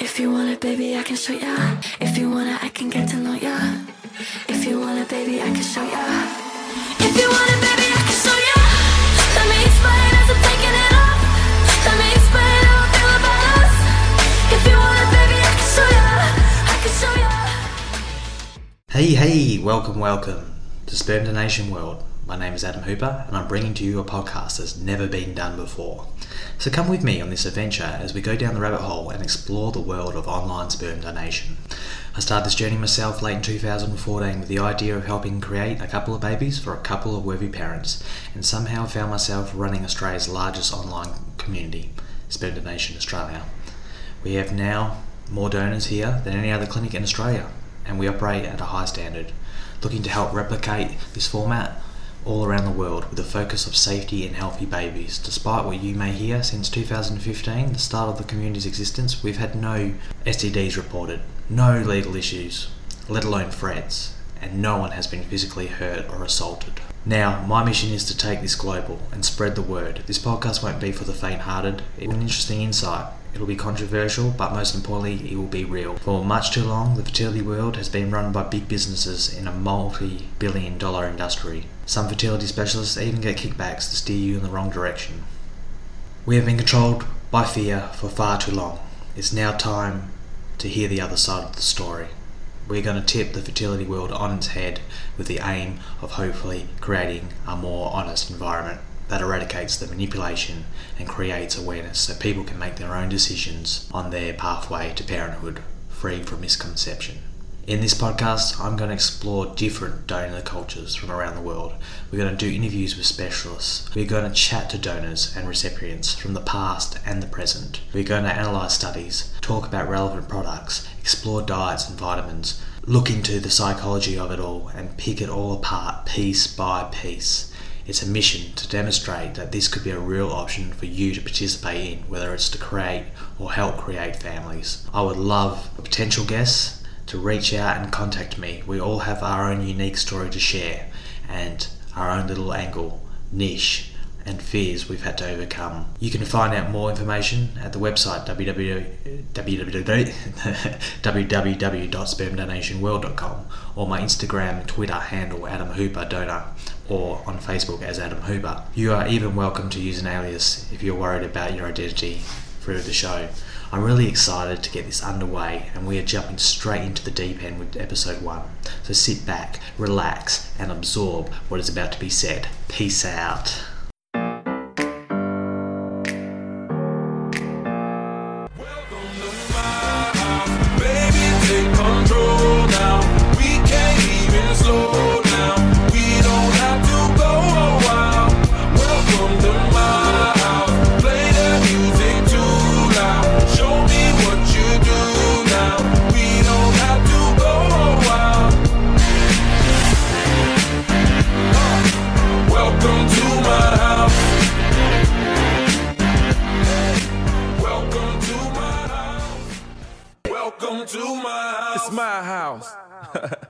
If you want it, baby, I can show ya. If you want it, I can get to know ya. If you want it, baby, I can show ya. If you want it, baby, I can show ya. Let me explain as I'm taking it off. Let me explain how I feel about us. If you want it, baby, I can show ya. I can show ya. Hey, hey, welcome, welcome to Sperm Donation World. My name is Adam Hooper, and I'm bringing to you a podcast that's never been done before. So come with me on this adventure as we go down the rabbit hole and explore the world of online sperm donation. I started this journey myself late in 2014 with the idea of helping create a couple of babies for a couple of worthy parents, and somehow found myself running Australia's largest online community, Sperm Donation Australia. We have now more donors here than any other clinic in Australia, and we operate at a high standard, looking to help replicate this format all around the world with a focus of safety and healthy babies. Despite what you may hear, since 2015, the start of the community's existence, we've had no STDs reported, no legal issues, let alone threats, and no one has been physically hurt or assaulted. Now, my mission is to take this global and spread the word. This podcast won't be for the faint hearted, it's an interesting insight. It'll be controversial, but most importantly, it will be real. For much too long, the fertility world has been run by big businesses in a multi billion dollar industry. Some fertility specialists even get kickbacks to steer you in the wrong direction. We have been controlled by fear for far too long. It's now time to hear the other side of the story. We're going to tip the fertility world on its head with the aim of hopefully creating a more honest environment that eradicates the manipulation and creates awareness so people can make their own decisions on their pathway to parenthood free from misconception. In this podcast, I'm going to explore different donor cultures from around the world. We're going to do interviews with specialists. We're going to chat to donors and recipients from the past and the present. We're going to analyse studies, talk about relevant products, explore diets and vitamins, look into the psychology of it all, and pick it all apart piece by piece. It's a mission to demonstrate that this could be a real option for you to participate in, whether it's to create or help create families. I would love potential guests to reach out and contact me. We all have our own unique story to share and our own little angle, niche, and fears we've had to overcome. You can find out more information at the website www.spermdonationworld.com or my Instagram and Twitter handle Adam Hooper Donor or on Facebook as Adam Hooper. You are even welcome to use an alias if you're worried about your identity through the show. I'm really excited to get this underway and we are jumping straight into the deep end with episode 1. So sit back, relax, and absorb what is about to be said. Peace out. Welcome to my house. It's my house.